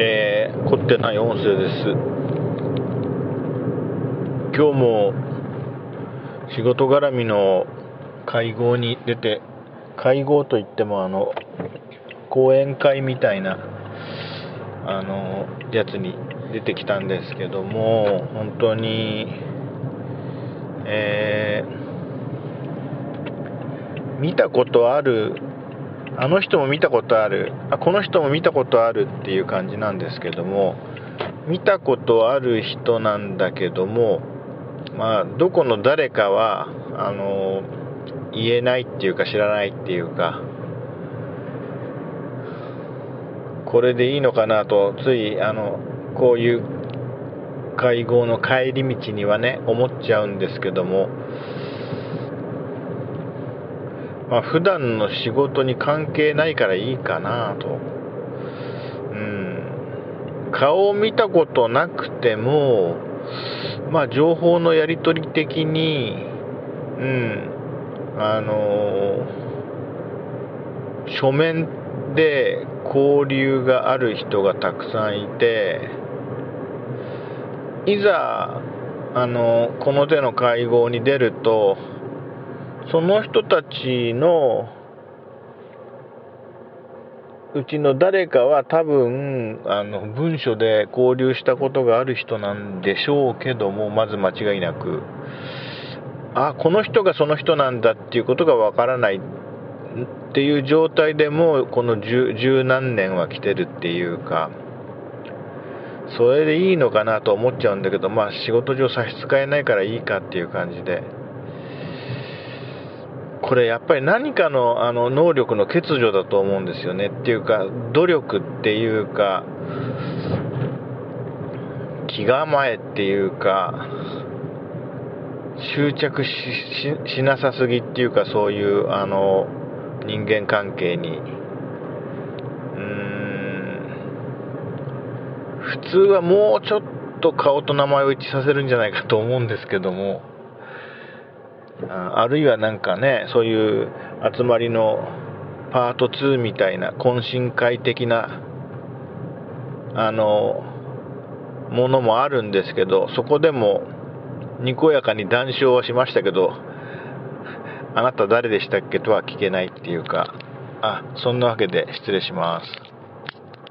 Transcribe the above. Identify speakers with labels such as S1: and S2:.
S1: えー、凝ってない音声です。今日も仕事絡みの会合に出て会合といってもあの講演会みたいなあのやつに出てきたんですけども本当にえー、見たことあるあの人も見たことある。あこの人も見たことあるっていう感じなんですけども見たことある人なんだけどもまあどこの誰かはあの言えないっていうか知らないっていうかこれでいいのかなとついあのこういう会合の帰り道にはね思っちゃうんですけどもまあ、普段の仕事に関係ないからいいかなと。うん。顔を見たことなくても、まあ、情報のやり取り的に、うん、あのー、書面で交流がある人がたくさんいて、いざ、あのー、この手の会合に出ると、その人たちのうちの誰かは多分あの文書で交流したことがある人なんでしょうけどもまず間違いなくあこの人がその人なんだっていうことがわからないっていう状態でもこの十何年は来てるっていうかそれでいいのかなと思っちゃうんだけどまあ仕事上差し支えないからいいかっていう感じで。これやっぱり何かのあの能力の欠如だと思うんですよねっていうか努力っていうか気構えっていうか執着しなさすぎっていうかそういうあの人間関係に。うん。普通はもうちょっと顔と名前を一致させるんじゃないかと思うんですけども。あるいはなんかね、そういう集まりのパート2みたいな懇親会的な、あの、ものもあるんですけど、そこでもにこやかに談笑はしましたけど、あなた誰でしたっけとは聞けないっていうか、あ、そんなわけで失礼します。